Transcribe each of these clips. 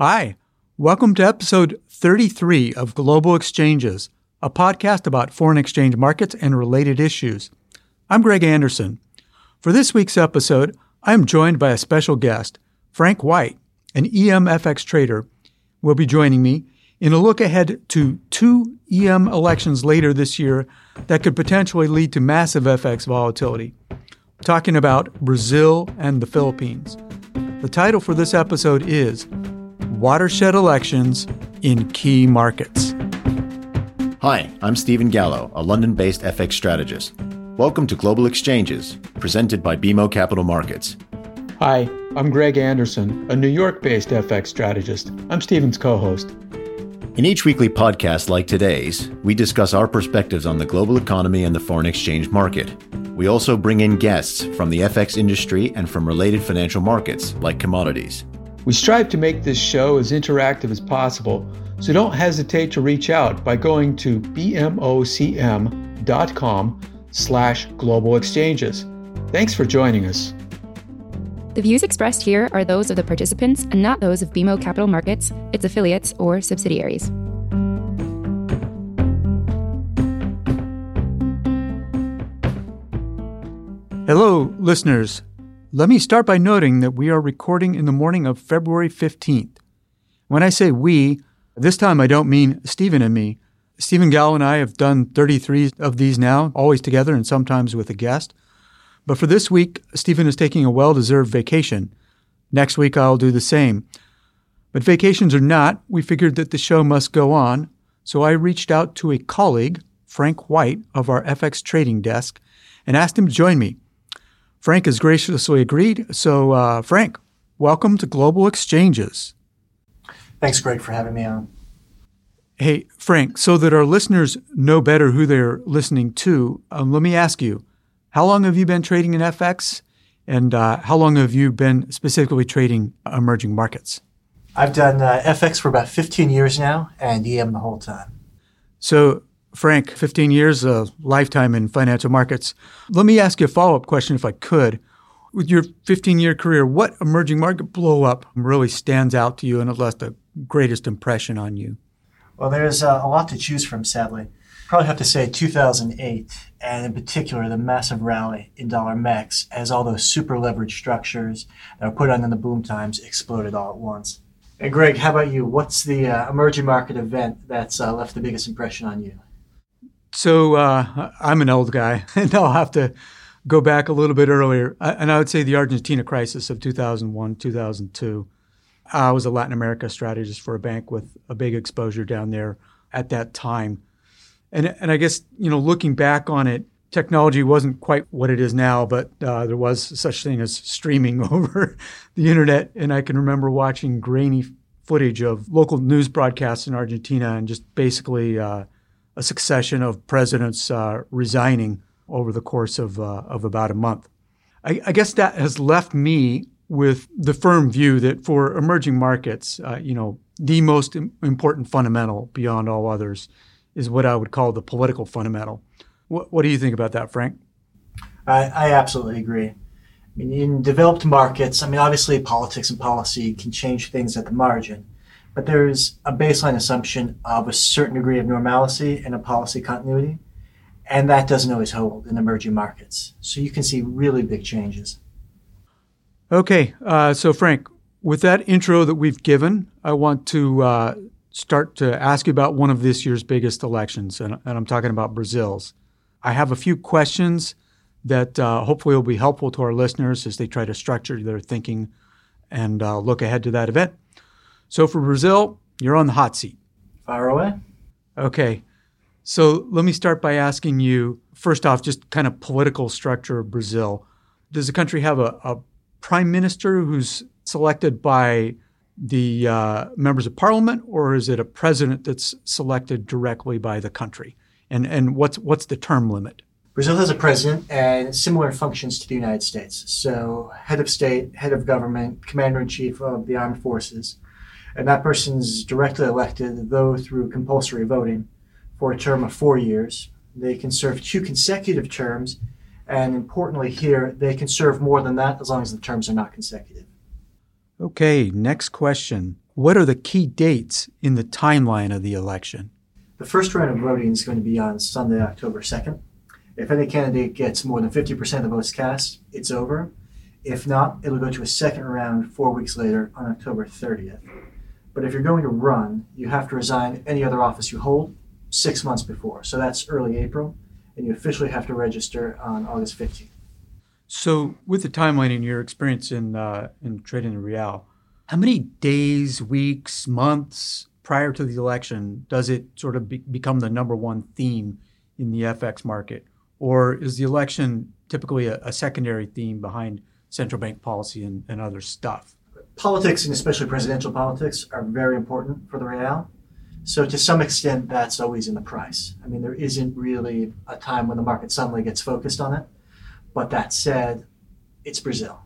Hi, welcome to episode 33 of Global Exchanges, a podcast about foreign exchange markets and related issues. I'm Greg Anderson. For this week's episode, I am joined by a special guest, Frank White, an EMFX trader, will be joining me in a look ahead to two EM elections later this year that could potentially lead to massive FX volatility. Talking about Brazil and the Philippines. The title for this episode is Watershed Elections in Key Markets. Hi, I'm Stephen Gallo, a London based FX strategist. Welcome to Global Exchanges, presented by BMO Capital Markets. Hi, I'm Greg Anderson, a New York based FX strategist. I'm Stephen's co host. In each weekly podcast like today's, we discuss our perspectives on the global economy and the foreign exchange market. We also bring in guests from the FX industry and from related financial markets like commodities. We strive to make this show as interactive as possible, so don't hesitate to reach out by going to bmocm.com slash global exchanges. Thanks for joining us. The views expressed here are those of the participants and not those of BMO Capital Markets, its affiliates, or subsidiaries. Hello, listeners. Let me start by noting that we are recording in the morning of February 15th. When I say we, this time I don't mean Stephen and me. Stephen Gallo and I have done 33 of these now, always together and sometimes with a guest. But for this week, Stephen is taking a well deserved vacation. Next week, I'll do the same. But vacations or not, we figured that the show must go on, so I reached out to a colleague, Frank White, of our FX trading desk, and asked him to join me. Frank has graciously agreed, so uh, Frank, welcome to Global Exchanges. Thanks, Greg, for having me on. Hey, Frank, so that our listeners know better who they're listening to, um, let me ask you how long have you been trading in FX? And uh, how long have you been specifically trading emerging markets? I've done uh, FX for about 15 years now and EM the whole time. So, Frank, 15 years, a lifetime in financial markets. Let me ask you a follow up question if I could. With your 15 year career, what emerging market blow up really stands out to you and has left the greatest impression on you? Well, there's uh, a lot to choose from, sadly probably have to say 2008, and in particular the massive rally in dollar MEX as all those super leveraged structures that were put on in the boom times exploded all at once. And Greg, how about you? What's the uh, emerging market event that's uh, left the biggest impression on you? So uh, I'm an old guy, and I'll have to go back a little bit earlier. And I would say the Argentina crisis of 2001, 2002. I was a Latin America strategist for a bank with a big exposure down there at that time. And and I guess you know, looking back on it, technology wasn't quite what it is now, but uh, there was such thing as streaming over the internet. And I can remember watching grainy footage of local news broadcasts in Argentina, and just basically uh, a succession of presidents uh, resigning over the course of uh, of about a month. I, I, guess that has left me with the firm view that for emerging markets, uh, you know, the most important fundamental beyond all others is what I would call the political fundamental. What, what do you think about that, Frank? I, I absolutely agree. I mean, in developed markets, I mean, obviously politics and policy can change things at the margin, but there's a baseline assumption of a certain degree of normalcy and a policy continuity, and that doesn't always hold in emerging markets. So you can see really big changes. Okay, uh, so Frank, with that intro that we've given, I want to uh, start to ask you about one of this year's biggest elections, and, and I'm talking about Brazil's. I have a few questions that uh, hopefully will be helpful to our listeners as they try to structure their thinking and uh, look ahead to that event. So for Brazil, you're on the hot seat. Fire away. Okay. So let me start by asking you first off, just kind of political structure of Brazil. Does the country have a, a prime minister who's selected by the uh, members of parliament, or is it a president that's selected directly by the country? And and what's what's the term limit? Brazil has a president and similar functions to the United States. So head of state, head of government, commander in chief of the armed forces, and that person's directly elected, though through compulsory voting, for a term of four years. They can serve two consecutive terms, and importantly here, they can serve more than that as long as the terms are not consecutive. Okay, next question. what are the key dates in the timeline of the election? The first round of voting is going to be on Sunday, October 2nd. If any candidate gets more than 50% of the votes cast, it's over. If not, it'll go to a second round four weeks later on October 30th. But if you're going to run, you have to resign any other office you hold six months before. So that's early April, and you officially have to register on August 15th. So, with the timeline and your experience in uh, in trading the real, how many days, weeks, months prior to the election does it sort of be- become the number one theme in the FX market, or is the election typically a, a secondary theme behind central bank policy and, and other stuff? Politics, and especially presidential politics, are very important for the real. So to some extent, that's always in the price. I mean, there isn't really a time when the market suddenly gets focused on it. But that said, it's Brazil.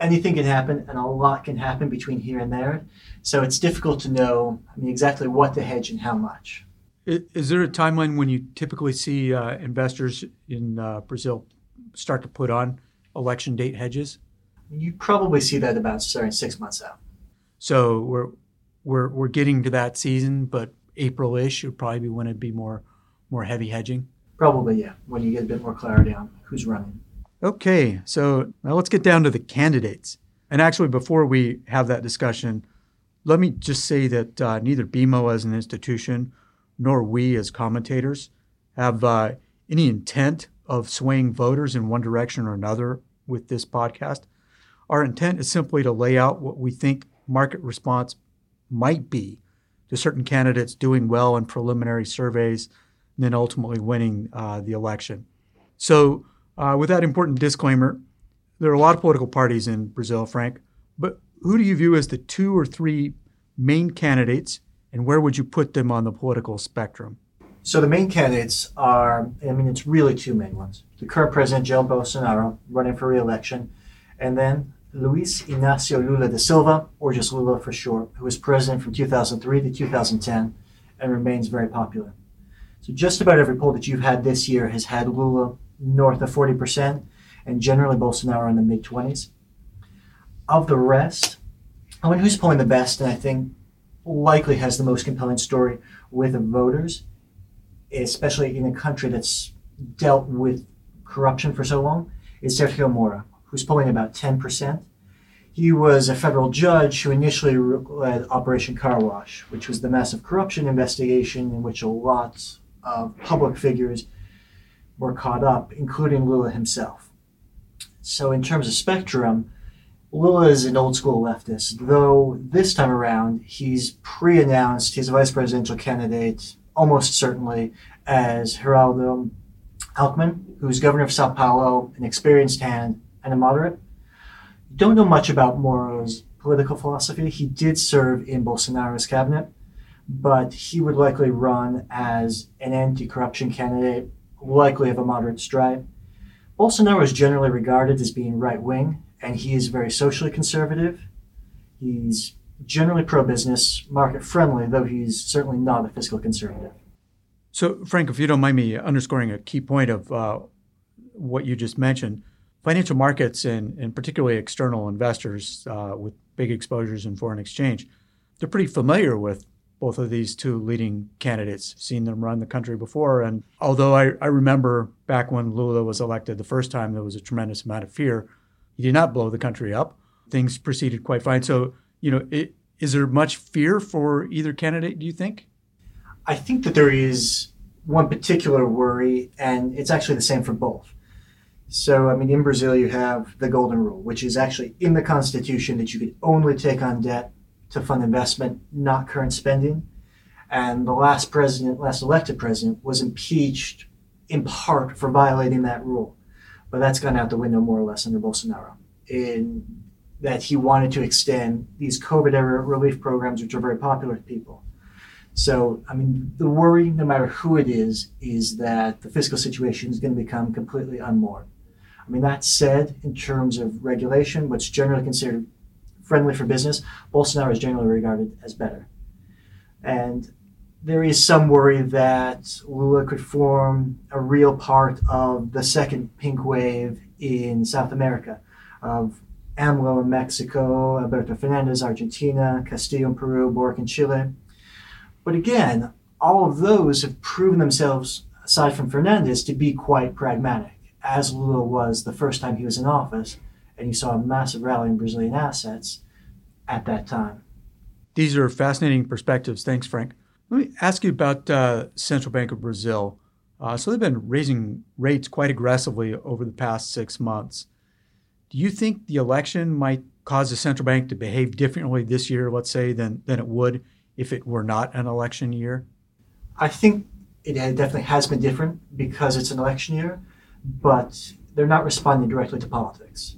Anything can happen, and a lot can happen between here and there. So it's difficult to know I mean, exactly what to hedge and how much. Is there a timeline when you typically see uh, investors in uh, Brazil start to put on election date hedges? You probably see that about starting six months out. So we're we're we're getting to that season, but April-ish would probably be when it'd be more more heavy hedging. Probably, yeah, when you get a bit more clarity on who's running. Okay, so now let's get down to the candidates. And actually, before we have that discussion, let me just say that uh, neither BMO as an institution nor we as commentators have uh, any intent of swaying voters in one direction or another with this podcast. Our intent is simply to lay out what we think market response might be to certain candidates doing well in preliminary surveys and then ultimately winning uh, the election. So, uh, with that important disclaimer, there are a lot of political parties in Brazil, Frank, but who do you view as the two or three main candidates, and where would you put them on the political spectrum? So the main candidates are, I mean, it's really two main ones. The current president, Jair Bolsonaro, running for re-election, and then Luis Inácio Lula da Silva, or just Lula for short, who was president from 2003 to 2010 and remains very popular. So just about every poll that you've had this year has had Lula north of 40%, and generally Bolsonaro in the mid 20s. Of the rest, I mean, who's polling the best, and I think likely has the most compelling story with voters, especially in a country that's dealt with corruption for so long, is Sergio Moro, who's polling about 10%. He was a federal judge who initially led Operation Car Wash, which was the massive corruption investigation in which a lot of public figures were caught up, including Lula himself. So, in terms of spectrum, Lula is an old school leftist, though this time around he's pre announced his vice presidential candidate almost certainly as Geraldo Alckmin, who's governor of Sao Paulo, an experienced hand, and a moderate. Don't know much about Moro's political philosophy. He did serve in Bolsonaro's cabinet, but he would likely run as an anti corruption candidate likely of a moderate stripe. Bolsonaro is generally regarded as being right wing, and he is very socially conservative. He's generally pro business, market friendly, though he's certainly not a fiscal conservative. So, Frank, if you don't mind me underscoring a key point of uh, what you just mentioned, financial markets and, and particularly external investors uh, with big exposures in foreign exchange, they're pretty familiar with both of these two leading candidates, seen them run the country before. And although I, I remember back when Lula was elected the first time, there was a tremendous amount of fear. He did not blow the country up. Things proceeded quite fine. So, you know, it, is there much fear for either candidate, do you think? I think that there is one particular worry, and it's actually the same for both. So, I mean, in Brazil, you have the golden rule, which is actually in the constitution that you could only take on debt to fund investment, not current spending. And the last president, last elected president, was impeached in part for violating that rule. But that's gone out the window more or less under Bolsonaro. In that he wanted to extend these COVID era relief programs, which are very popular with people. So, I mean, the worry, no matter who it is, is that the fiscal situation is going to become completely unmoored. I mean, that said, in terms of regulation, what's generally considered friendly for business, Bolsonaro is generally regarded as better. And there is some worry that Lula could form a real part of the second pink wave in South America of AMLO in Mexico, Alberto Fernandez, Argentina, Castillo in Peru, Boric in Chile. But again, all of those have proven themselves, aside from Fernandez, to be quite pragmatic, as Lula was the first time he was in office, and you saw a massive rally in Brazilian assets at that time. These are fascinating perspectives. Thanks, Frank. Let me ask you about uh, Central Bank of Brazil. Uh, so they've been raising rates quite aggressively over the past six months. Do you think the election might cause the central bank to behave differently this year, let's say, than, than it would if it were not an election year? I think it definitely has been different because it's an election year, but they're not responding directly to politics.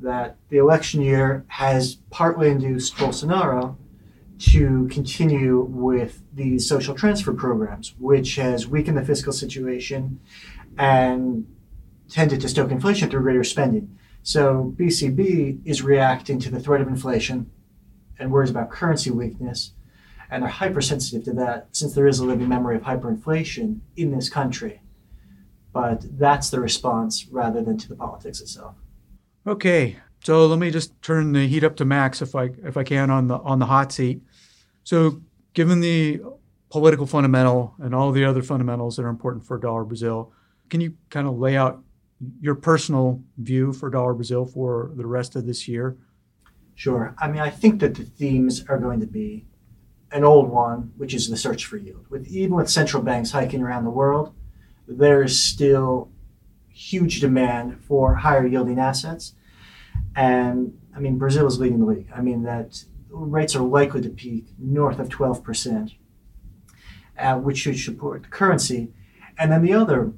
That the election year has partly induced Bolsonaro to continue with these social transfer programs, which has weakened the fiscal situation and tended to stoke inflation through greater spending. So BCB is reacting to the threat of inflation and worries about currency weakness, and they're hypersensitive to that since there is a living memory of hyperinflation in this country. But that's the response rather than to the politics itself. Okay, so let me just turn the heat up to max if I if I can on the on the hot seat. So given the political fundamental and all the other fundamentals that are important for dollar Brazil, can you kind of lay out your personal view for dollar Brazil for the rest of this year? Sure. I mean, I think that the themes are going to be an old one, which is the search for yield. With even with central banks hiking around the world, there is still huge demand for higher yielding assets. And I mean, Brazil is leading the league. I mean, that rates are likely to peak north of 12%, uh, which should support the currency. And then the other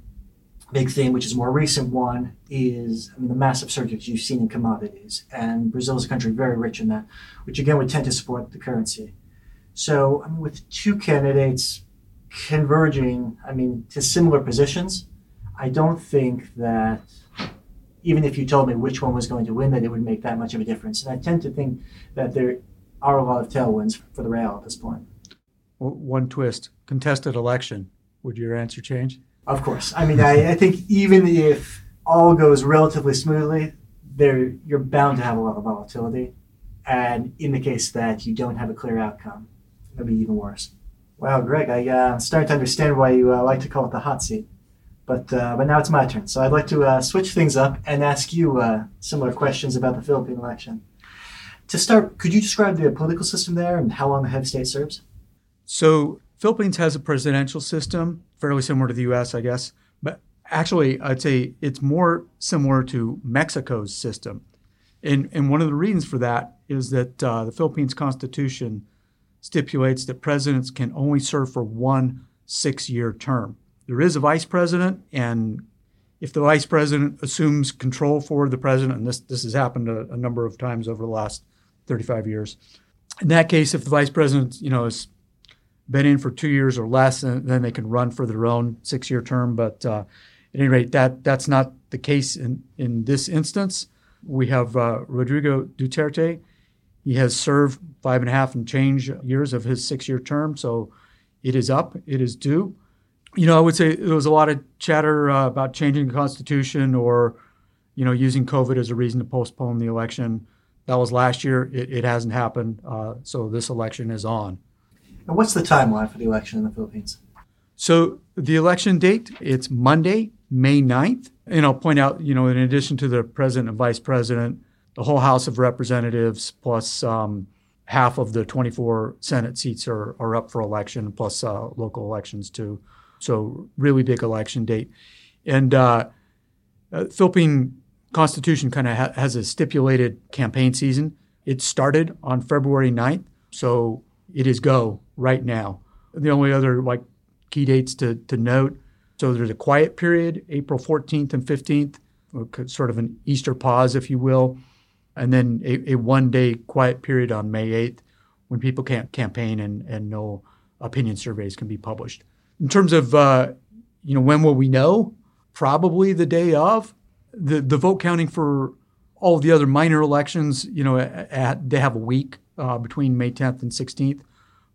big thing, which is a more recent one, is I mean, the massive surges you've seen in commodities. And Brazil is a country very rich in that, which again would tend to support the currency. So, I mean, with two candidates converging, I mean, to similar positions, I don't think that even if you told me which one was going to win, that it would make that much of a difference. And I tend to think that there are a lot of tailwinds for the real at this point. One twist: contested election. Would your answer change? Of course. I mean, I, I think even if all goes relatively smoothly, there you're bound to have a lot of volatility. And in the case that you don't have a clear outcome, it'll be even worse. Wow, Greg, I, uh, am starting to understand why you uh, like to call it the hot seat. But, uh, but now it's my turn. So I'd like to uh, switch things up and ask you uh, similar questions about the Philippine election. To start, could you describe the political system there and how long the head of state serves? So, Philippines has a presidential system, fairly similar to the US, I guess. But actually, I'd say it's more similar to Mexico's system. And, and one of the reasons for that is that uh, the Philippines Constitution stipulates that presidents can only serve for one six year term. There is a vice president, and if the vice president assumes control for the president, and this, this has happened a, a number of times over the last 35 years. In that case, if the vice president, you know, has been in for two years or less, then they can run for their own six-year term. But uh, at any rate, that that's not the case in in this instance. We have uh, Rodrigo Duterte. He has served five and a half and change years of his six-year term, so it is up. It is due. You know, I would say there was a lot of chatter uh, about changing the constitution or, you know, using COVID as a reason to postpone the election. That was last year. It, it hasn't happened. Uh, so this election is on. And what's the timeline for the election in the Philippines? So the election date, it's Monday, May 9th. And I'll point out, you know, in addition to the president and vice president, the whole House of Representatives plus um, half of the 24 Senate seats are, are up for election, plus uh, local elections too. So really big election date. And uh, uh, Philippine Constitution kind of ha- has a stipulated campaign season. It started on February 9th, so it is go right now. The only other like key dates to, to note so there's a quiet period, April 14th and 15th, sort of an Easter pause, if you will, and then a, a one day quiet period on May 8th when people can't campaign and, and no opinion surveys can be published. In terms of, uh, you know, when will we know? Probably the day of the the vote counting for all the other minor elections, you know, at, they have a week uh, between May 10th and 16th.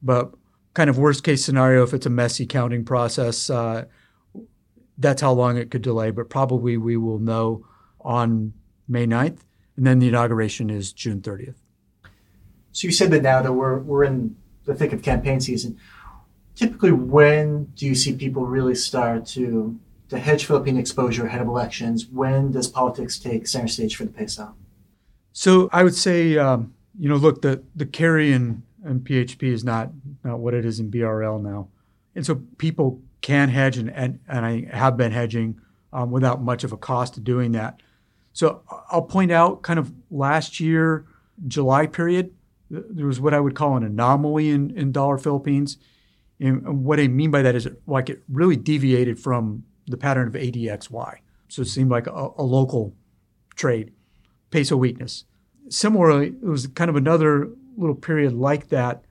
But kind of worst case scenario, if it's a messy counting process, uh, that's how long it could delay. But probably we will know on May 9th. And then the inauguration is June 30th. So you said that now that we're we're in the thick of campaign season. Typically, when do you see people really start to to hedge Philippine exposure ahead of elections? When does politics take center stage for the peso? So I would say, um, you know, look, the the carry in, in PHP is not not what it is in BRL now, and so people can hedge, and and, and I have been hedging um, without much of a cost to doing that. So I'll point out, kind of last year, July period, there was what I would call an anomaly in, in dollar Philippines. And what I mean by that is like it really deviated from the pattern of ADXY. So it seemed like a, a local trade, peso weakness. Similarly, it was kind of another little period like that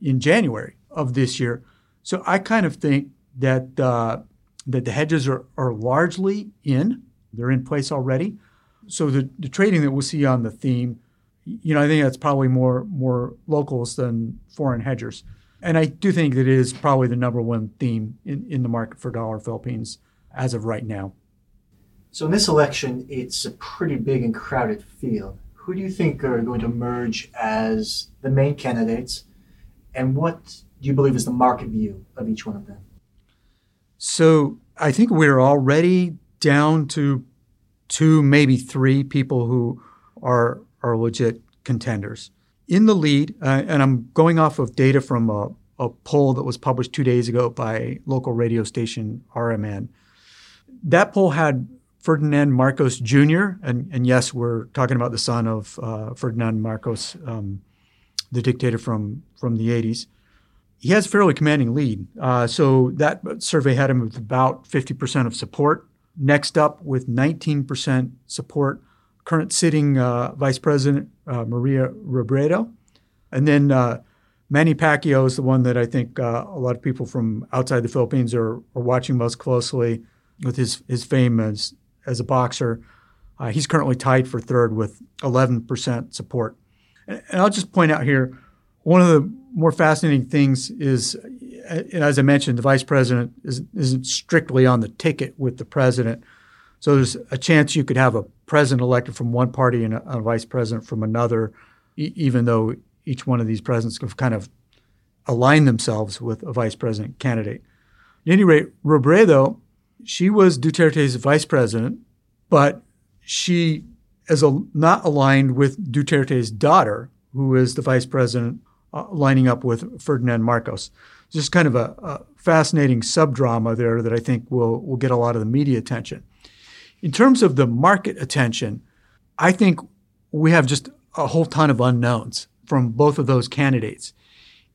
in January of this year. So I kind of think that uh, that the hedges are, are largely in; they're in place already. So the, the trading that we'll see on the theme, you know, I think that's probably more more locals than foreign hedgers. And I do think that it is probably the number one theme in, in the market for dollar Philippines as of right now. So in this election, it's a pretty big and crowded field. Who do you think are going to emerge as the main candidates, and what do you believe is the market view of each one of them? So I think we're already down to two, maybe three people who are are legit contenders. In the lead, uh, and I'm going off of data from a, a poll that was published two days ago by local radio station RMN. That poll had Ferdinand Marcos Jr., and, and yes, we're talking about the son of uh, Ferdinand Marcos, um, the dictator from, from the 80s. He has a fairly commanding lead. Uh, so that survey had him with about 50% of support. Next up, with 19% support, current sitting uh, Vice President uh, Maria Robredo. And then uh, Manny Pacquiao is the one that I think uh, a lot of people from outside the Philippines are, are watching most closely with his, his fame as, as a boxer. Uh, he's currently tied for third with 11% support. And, and I'll just point out here one of the more fascinating things is as I mentioned, the vice president is, isn't strictly on the ticket with the president. So there's a chance you could have a president elected from one party and a, a vice president from another, e- even though each one of these presidents have kind of aligned themselves with a vice president candidate. At any rate, Robredo, she was Duterte's vice president, but she is a, not aligned with Duterte's daughter, who is the vice president, uh, lining up with Ferdinand Marcos just kind of a, a fascinating subdrama there that I think will will get a lot of the media attention. In terms of the market attention, I think we have just a whole ton of unknowns from both of those candidates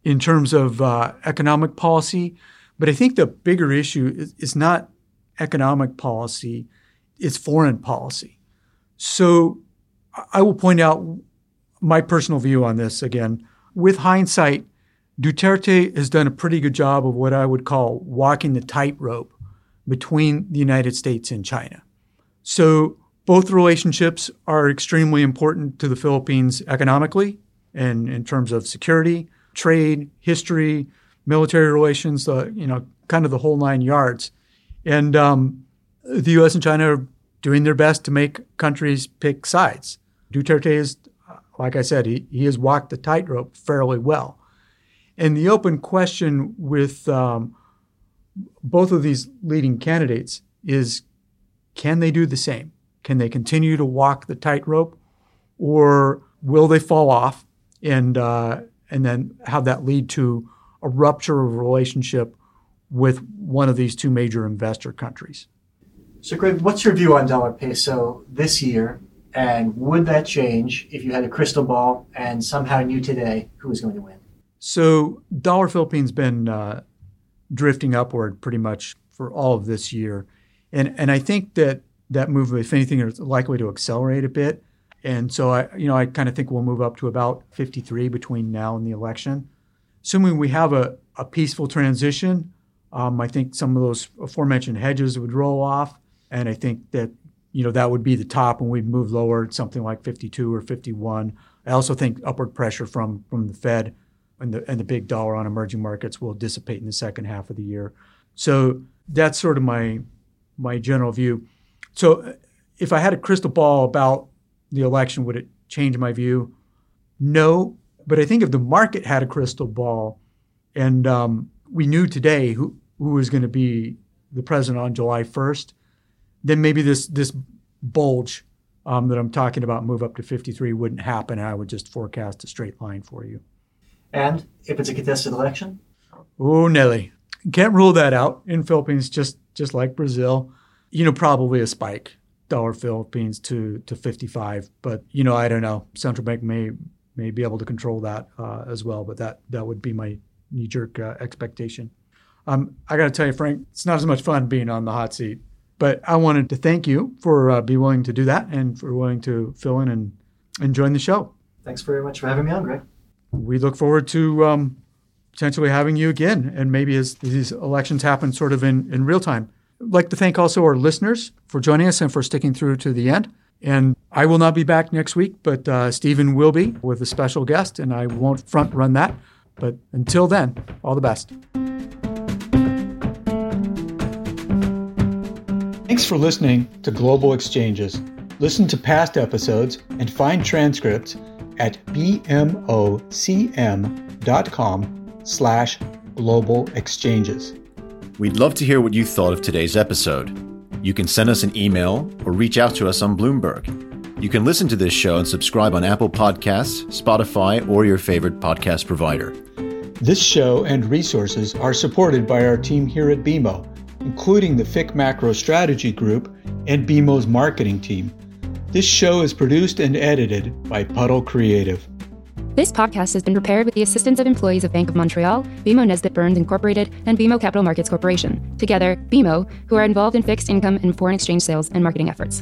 in terms of uh, economic policy. But I think the bigger issue is, is not economic policy, it's foreign policy. So I will point out my personal view on this again. With hindsight, Duterte has done a pretty good job of what I would call walking the tightrope between the United States and China. So both relationships are extremely important to the Philippines economically and in terms of security, trade, history, military relations, uh, you know, kind of the whole nine yards. And um, the U.S. and China are doing their best to make countries pick sides. Duterte is, like I said, he, he has walked the tightrope fairly well. And the open question with um, both of these leading candidates is can they do the same? Can they continue to walk the tightrope, or will they fall off and uh, and then have that lead to a rupture of relationship with one of these two major investor countries? So, Greg, what's your view on dollar peso this year? And would that change if you had a crystal ball and somehow knew today who was going to win? So dollar Philippines been uh, drifting upward pretty much for all of this year, and and I think that that move, if anything, is likely to accelerate a bit. And so I, you know, I kind of think we'll move up to about 53 between now and the election, assuming we have a, a peaceful transition. Um, I think some of those aforementioned hedges would roll off, and I think that you know that would be the top, and we'd move lower, something like 52 or 51. I also think upward pressure from from the Fed and the and the big dollar on emerging markets will dissipate in the second half of the year. So that's sort of my my general view. So if I had a crystal ball about the election, would it change my view? No, but I think if the market had a crystal ball and um, we knew today who, who was going to be the president on July 1st, then maybe this, this bulge um, that I'm talking about, move up to 53, wouldn't happen. I would just forecast a straight line for you. And if it's a contested election? Oh, Nelly. Can't rule that out in Philippines, just just like Brazil. You know, probably a spike dollar Philippines to to 55, but you know, I don't know. Central bank may may be able to control that uh, as well, but that that would be my knee jerk uh, expectation. Um, I got to tell you, Frank, it's not as much fun being on the hot seat, but I wanted to thank you for uh, being willing to do that and for willing to fill in and, and join the show. Thanks very much for having me on, Greg. We look forward to um, potentially having you again, and maybe as these elections happen sort of in, in real time. I'd like to thank also our listeners for joining us and for sticking through to the end. And I will not be back next week, but uh, Stephen will be with a special guest, and I won't front run that. But until then, all the best. Thanks for listening to Global Exchanges. Listen to past episodes and find transcripts at bmocm.com slash global exchanges. We'd love to hear what you thought of today's episode. You can send us an email or reach out to us on Bloomberg. You can listen to this show and subscribe on Apple Podcasts, Spotify, or your favorite podcast provider. This show and resources are supported by our team here at BMO, including the FIC Macro Strategy Group and BMO's marketing team. This show is produced and edited by Puddle Creative. This podcast has been prepared with the assistance of employees of Bank of Montreal, BMO Nesbitt Burns Incorporated, and BMO Capital Markets Corporation. Together, BMO, who are involved in fixed income and foreign exchange sales and marketing efforts.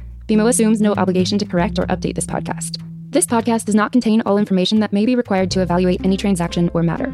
BMO assumes no obligation to correct or update this podcast. This podcast does not contain all information that may be required to evaluate any transaction or matter,